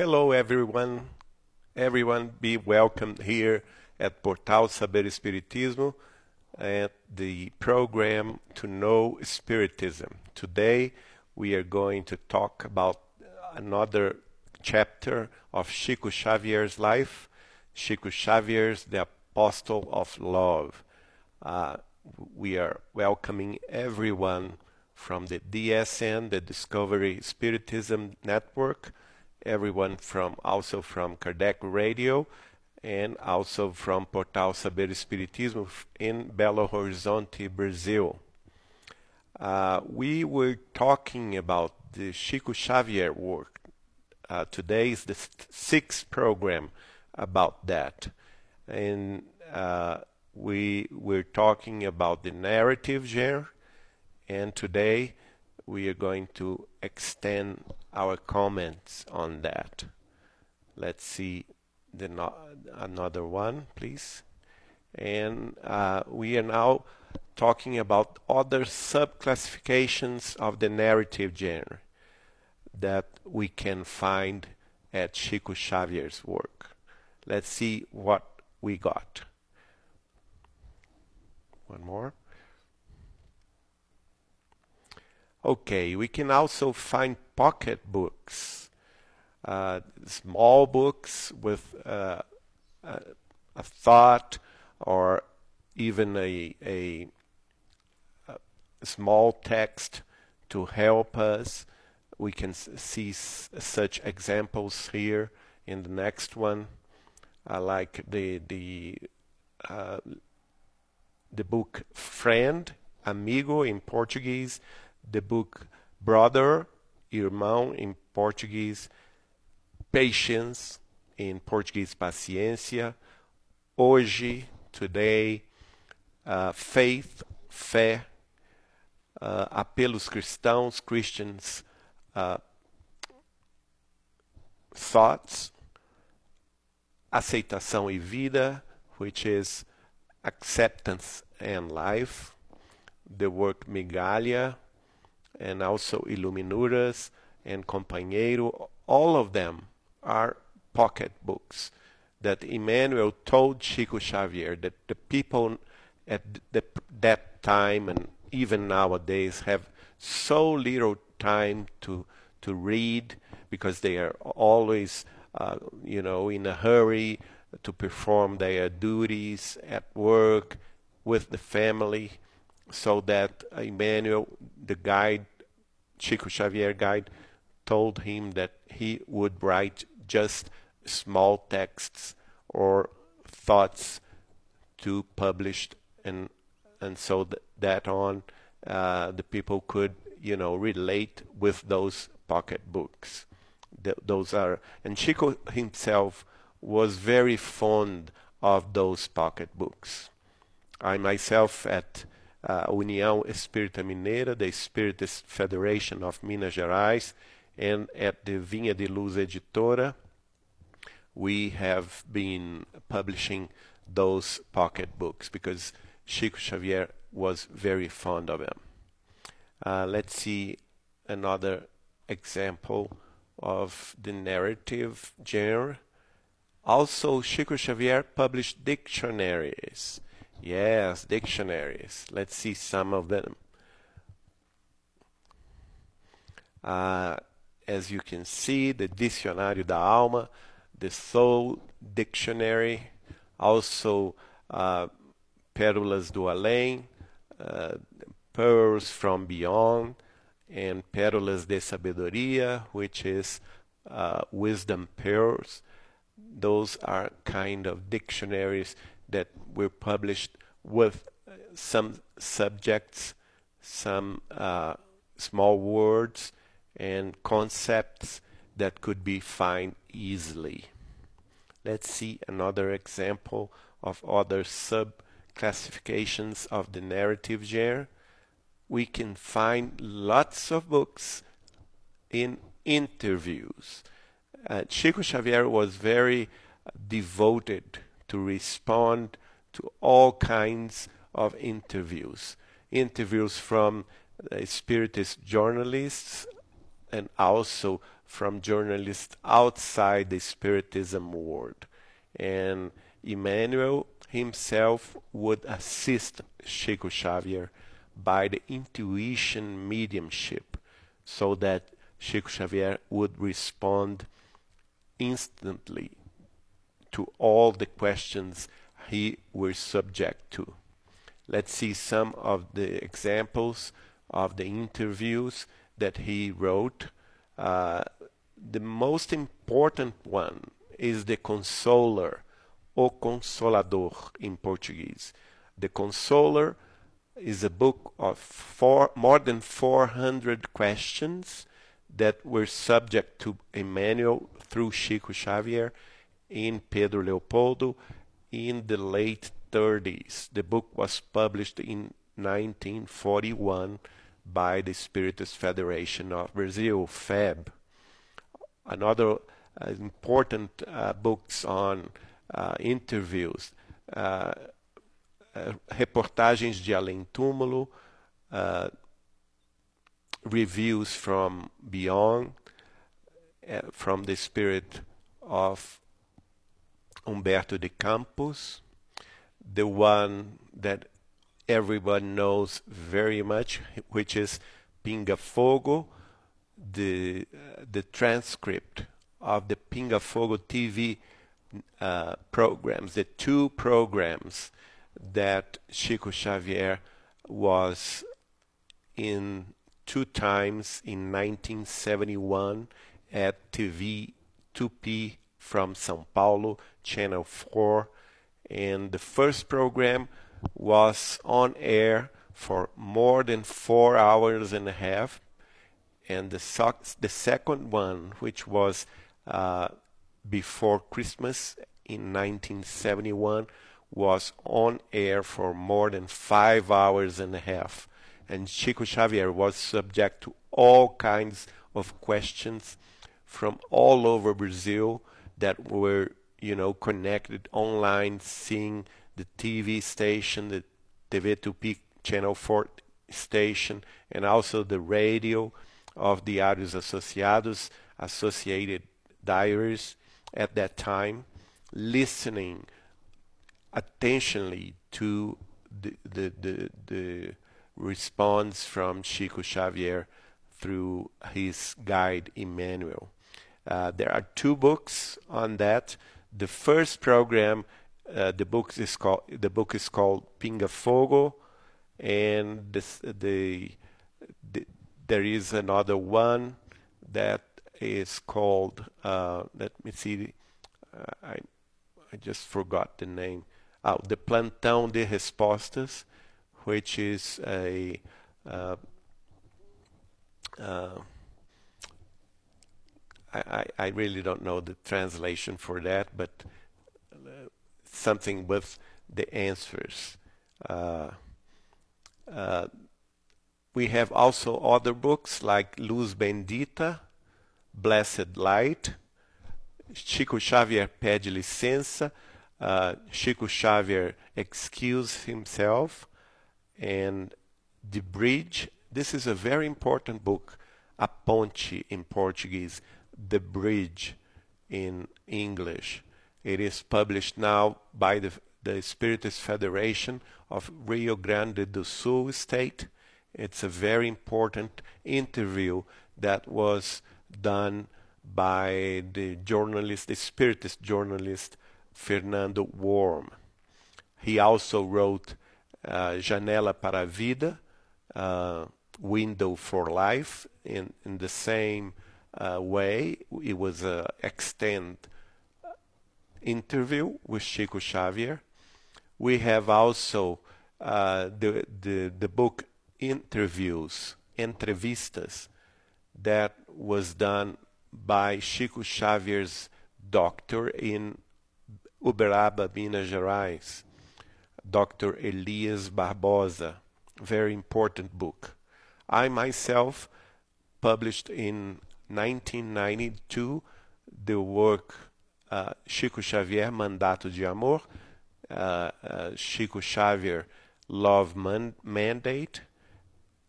Hello, everyone. Everyone be welcome here at Portal Saber Espiritismo at the program To Know Spiritism. Today we are going to talk about another chapter of Chico Xavier's life. Chico Xavier's the Apostle of Love. Uh, we are welcoming everyone from the DSN, the Discovery Spiritism Network, everyone from also from Kardec Radio and also from Portal Saber Espiritismo in Belo Horizonte, Brazil. Uh, we were talking about the Chico Xavier work. Uh, today is the sixth program about that. And uh, we were talking about the narrative genre, and today we are going to extend our comments on that. Let's see the no another one, please. And uh, we are now talking about other subclassifications of the narrative genre that we can find at Chico Xavier's work. Let's see what we got. One more. Okay, we can also find pocket books, uh, small books with uh, a, a, thought or even a, a, a, small text to help us. We can see such examples here in the next one, like the the uh, the book Friend, Amigo in Portuguese the book Brother, Irmão in Portuguese, Patience in Portuguese, Paciência, Hoje, Today, uh, Faith, Fé, uh, Apelos Cristãos, Christians, uh, Thoughts, Aceitação e Vida, which is Acceptance and Life, the work Migalha, and also Iluminuras and Companheiro, all of them are pocket books that Emmanuel told Chico Xavier that the people at the, that time and even nowadays have so little time to to read because they are always uh, you know in a hurry to perform their duties at work with the family so that Emmanuel the guide Chico Xavier guide told him that he would write just small texts or thoughts to published and and so th- that on uh, the people could you know relate with those pocket books Th- those are and Chico himself was very fond of those pocket books I myself at uh, União Espírita Mineira, the Spiritist Federation of Minas Gerais, and at the Vinha de Luz Editora, we have been publishing those pocket books because Chico Xavier was very fond of them. Uh, let's see another example of the narrative genre. Also, Chico Xavier published dictionaries Yes, dictionaries. Let's see some of them. Uh, as you can see, the Dicionário da Alma, the Soul Dictionary, also uh, Pérolas do Além, uh, Pearls from Beyond, and Pérolas de Sabedoria, which is uh, wisdom pearls. Those are kind of dictionaries that were published with some subjects, some uh, small words, and concepts that could be found easily. Let's see another example of other sub classifications of the narrative genre. We can find lots of books in interviews. Uh, Chico Xavier was very devoted to respond to all kinds of interviews. Interviews from uh, Spiritist journalists and also from journalists outside the Spiritism world. And Emmanuel himself would assist Chico Xavier by the intuition mediumship so that Chico Xavier would respond instantly to all the questions he was subject to. Let's see some of the examples of the interviews that he wrote. Uh, the most important one is the Consoler, O Consolador in Portuguese. The Consoler is a book of four, more than 400 questions that were subject to Emmanuel through Chico Xavier in Pedro Leopoldo in the late 30s. The book was published in 1941 by the Spiritist Federation of Brazil, FEB. Another uh, important uh, books on uh, interviews, uh, reportagens de além túmulo, uh, reviews from beyond, from the spirit of Humberto de Campos, the one that everyone knows very much, which is Pinga Fogo, the uh, the transcript of the Pinga Fogo TV uh, programs, the two programs that Chico Xavier was in two times in 1971 at TV Tupi from São Paulo, Channel 4, and the first program was on air for more than four hours and a half. And the, so- the second one, which was uh, before Christmas in 1971, was on air for more than five hours and a half. And Chico Xavier was subject to all kinds of questions from all over Brazil that were, you know, connected online, seeing the TV station, the TV Tupi Channel 4 station, and also the radio of Diários Associados, Associated Diaries at that time, listening attentionally to the, the, the, the response from Chico Xavier through his guide Emmanuel. Uh, there are two books on that. The first program uh, the book is called the book is called Pinga Fogo, and the, the there is another one that is called uh, let me see uh, I I just forgot the name oh, the Plantão de Respostas which is a uh, uh, I, I really don't know the translation for that but something with the answers. Uh, uh, we have also other books like Luz Bendita, Blessed Light, Chico Xavier pede licença, uh, Chico Xavier excuse himself, and The Bridge. This is a very important book, A Ponte in Portuguese, The Bridge in English. It is published now by the, the Spiritist Federation of Rio Grande do Sul state. It's a very important interview that was done by the journalist, the Spiritist journalist Fernando Worm. He also wrote uh, Janela para a Vida, uh, Window for Life, in, in the same uh, way. It was an extent interview with Chico Xavier. We have also uh, the, the, the book Interviews, Entrevistas, that was done by Chico Xavier's doctor in Uberaba, Minas Gerais, Dr. Elias Barbosa. Very important book. I myself published in 1992 the work uh, Chico Xavier, Mandato de Amor, uh, uh, Chico Xavier, Love Man- Mandate,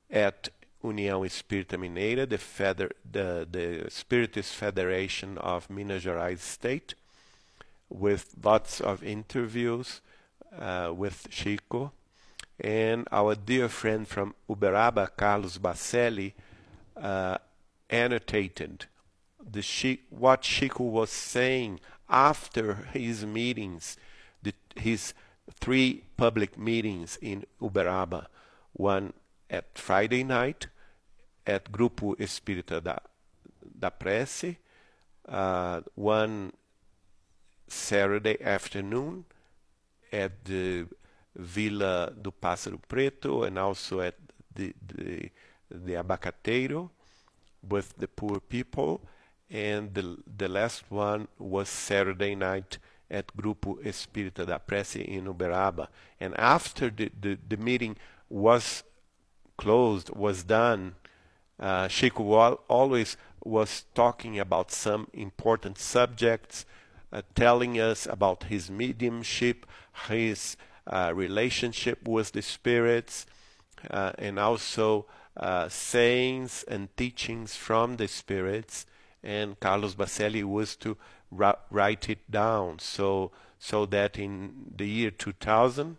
at União Espírita Mineira, the, feder- the, the Spiritist Federation of Minas Gerais State, with lots of interviews uh, with Chico. And our dear friend from Uberaba, Carlos Baccelli, uh, annotated the Chi- what Chico was saying after his meetings, the, his three public meetings in Uberaba, one at Friday night at Grupo Espírita da, da Prece, uh, one Saturday afternoon at the Villa do Pássaro Preto and also at the, the, the Abacateiro with the poor people. And the, the last one was Saturday night at Grupo Espírita da Prece in Uberaba. And after the, the, the meeting was closed, was done, uh, Chico al- always was talking about some important subjects, uh, telling us about his mediumship, his uh, relationship with the spirits, uh, and also uh, sayings and teachings from the spirits. And Carlos Baccelli was to ri- write it down so so that in the year 2000,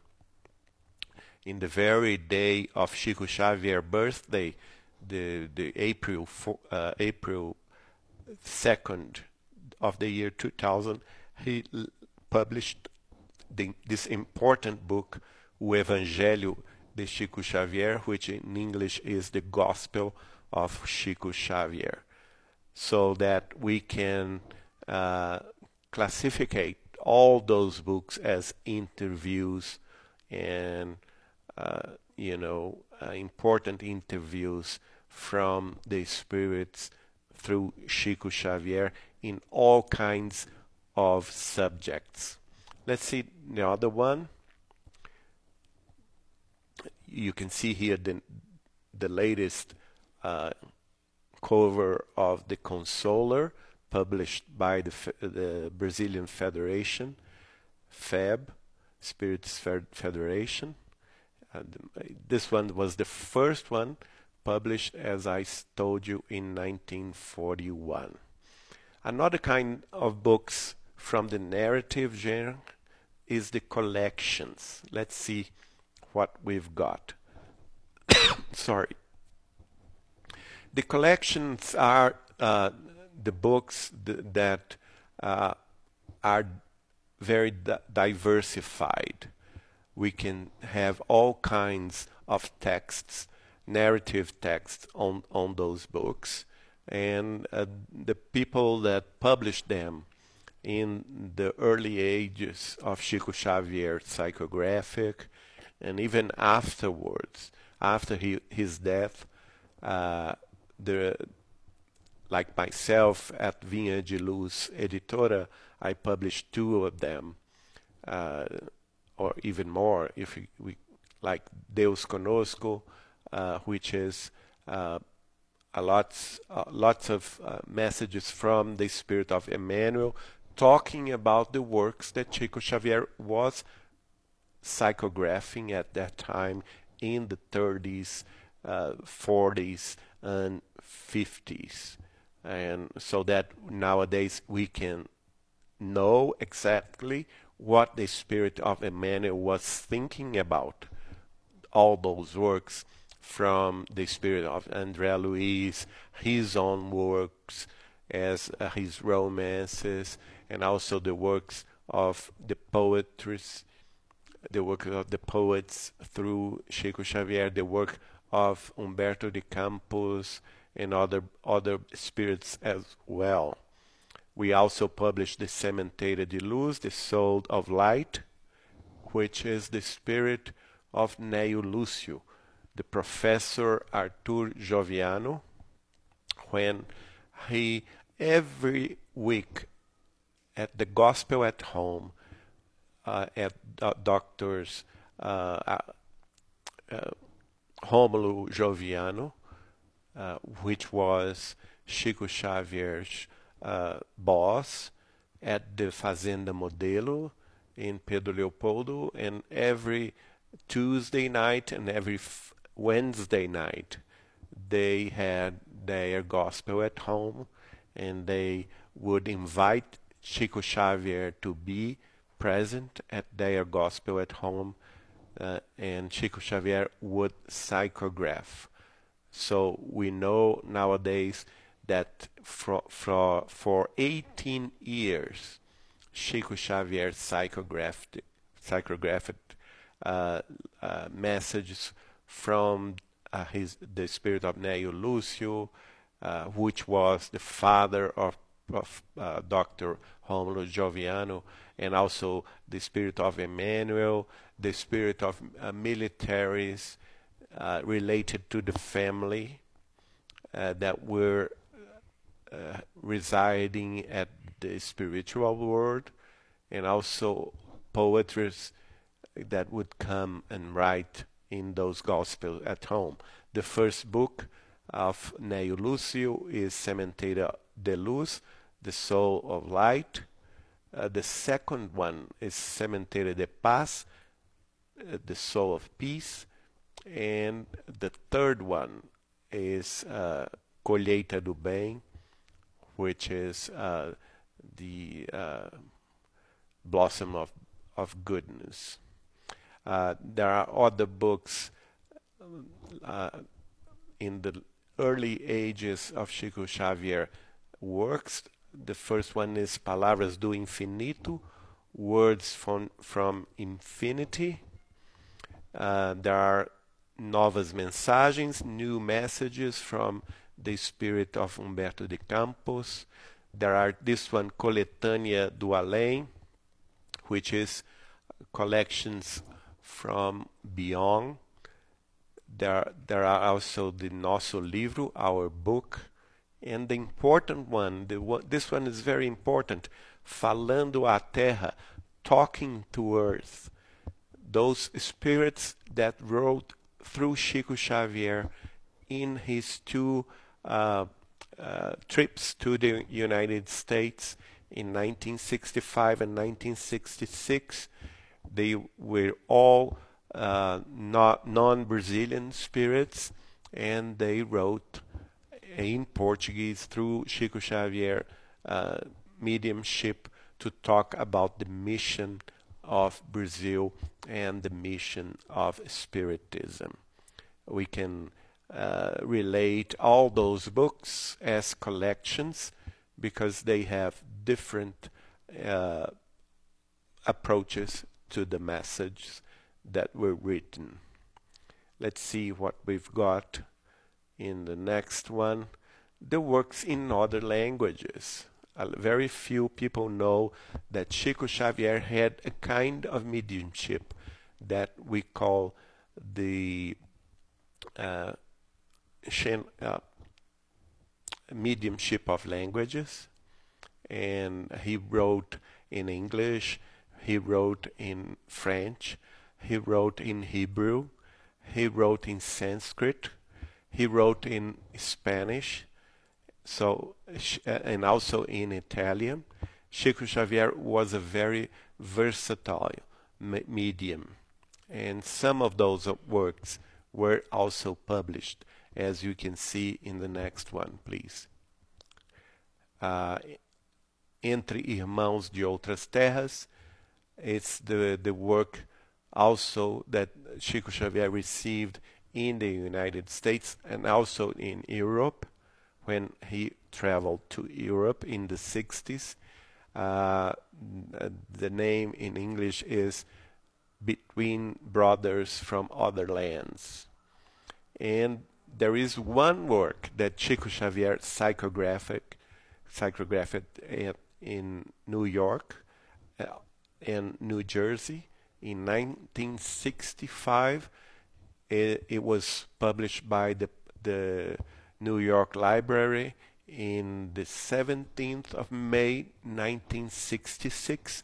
in the very day of Chico Xavier birthday, the the April uh, April second of the year 2000, he published the, this important book, O Evangelho de Chico Xavier, which in English is the Gospel of Chico Xavier, so that we can uh, classificate all those books as interviews and uh, you know uh, important interviews from the spirits through Chico Xavier in all kinds of subjects. Let's see the other one. You can see here the, the latest uh, cover of the Consoler published by the, the Brazilian Federation, FEB, Spirits Federation. And this one was the first one published, as I told you, in 1941. Another kind of books from the narrative genre is the collections. Let's see what we've got. Sorry. The collections are uh, the books th- that uh, are very di- diversified. We can have all kinds of texts, narrative texts on, on those books. And uh, the people that published them in the early ages of Chico Xavier psychographic, and even afterwards, after he, his death, uh, the like myself at Vinha de Luz Editora, I published two of them, uh, or even more if we, we like Deus Conosco, which is uh, a lots uh, lots of uh, messages from the spirit of Emmanuel, talking about the works that Chico Xavier was psychographing at that time in the 30s, uh, 40s, and 50s. And so that nowadays we can know exactly what the spirit of Emmanuel was thinking about all those works from the spirit of André Luiz, his own works as uh, his romances, and also the works of the poetries, the work of the poets through Chico Xavier, the work of Humberto de Campos and other other spirits as well. We also published the Sementeira de Luz, the Soul of Light, which is the spirit of Neio Lúcio, the professor Artur Joviano, when he every week at the Gospel at Home uh, at do- doctors uh, uh, uh, Romulo Joviano, uh, which was Chico Xavier's uh, boss, at the Fazenda Modelo in Pedro Leopoldo, and every Tuesday night and every f- Wednesday night they had their gospel at home, and they would invite Chico Xavier to be present at their gospel at home, uh, and Chico Xavier would psychograph. So we know nowadays that for, for, for 18 years, Chico Xavier psychographed, psychographed uh, uh, messages from uh, his, the spirit of Neio Lucio, uh, which was the father of, of uh, Dr. Romulo Joviano, and also the spirit of Emmanuel, the spirit of uh, militaries related to the family that were residing at the spiritual world, and also poetries that would come and write in those gospels at home. The first book of Neio Lucio is Sementeira de Luz, The Soul of Light. Uh, the second one is Sementeira de Paz, uh, The Soul of Peace. And the third one is uh, Colheita do Bem, which is uh, the uh, blossom of, of goodness. Uh, there are other books uh, in the early ages of Chico Xavier works. The first one is Palavras do Infinito, Words from, from Infinity. Uh, there are Novas Mensagens, New Messages from the Spirit of Humberto de Campos. There are this one, Coletânea do Além, which is collections from beyond. There, there are also the Nosso Livro, our book, and the important one, the one, this one is very important, Falando à Terra, talking to earth. Those spirits that wrote through Chico Xavier in his two uh, uh, trips to the United States in 1965 and 1966 they were all uh, not non-Brazilian spirits, and they wrote in Portuguese through Chico Xavier uh, mediumship to talk about the mission of Brazil and the mission of Spiritism. We can uh, relate all those books as collections because they have different uh, approaches to the messages that were written. Let's see what we've got in the next one. The works in other languages. Very few people know that Chico Xavier had a kind of mediumship that we call the uh, uh, mediumship of languages. And he wrote in English, he wrote in French, he wrote in Hebrew, he wrote in Sanskrit, he wrote in Spanish, so uh, and also in Italian. Chico Xavier was a very versatile medium, and some of those works were also published, as you can see in the next one, please. Uh, Entre Irmãos de Outras Terras, it's the, the work also that Chico Xavier received in the United States and also in Europe when he traveled to Europe in the 60s. Uh, the name in English is Between Brothers from Other Lands. And there is one work that Chico Xavier psychographic, psychographed in New York in New Jersey in 1965. It, it was published by the, the New York Library in the 17th of May 1966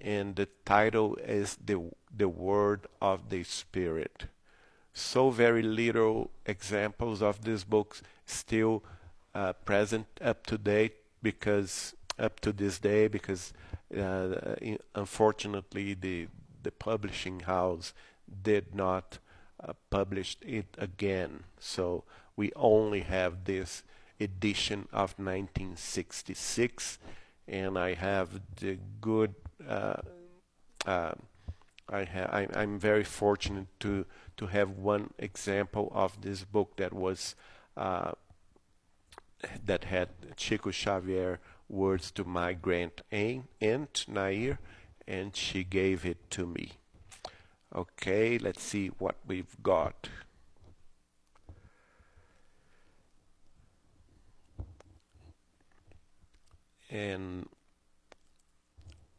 and the title is the the word of the spirit so very little examples of these books still uh, present up to date because up to this day because uh, unfortunately the the publishing house did not uh, publish it again. So we only have this edition of 1966 and I have the good uh, uh, I ha- I, I'm very fortunate to to have one example of this book that was uh, that had Chico Xavier words to my grand aunt Nair, and she gave it to me. Okay, let's see what we've got. And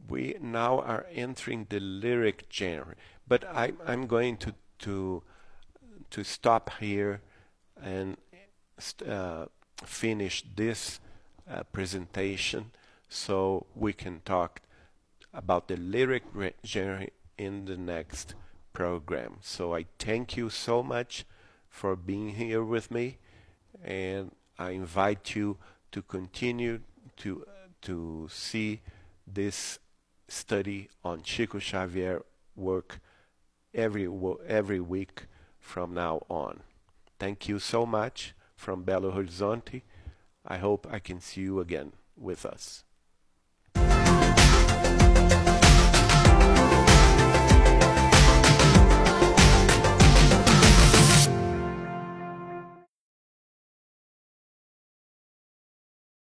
we now are entering the lyric genre, but I, I'm going to to to stop here and uh, finish this uh, presentation so we can talk about the lyric genre in the next program. So I thank you so much for being here with me and I invite you to continue to to see this study on Chico Xavier work every every week from now on. Thank you so much from Belo Horizonte. I hope I can see you again with us.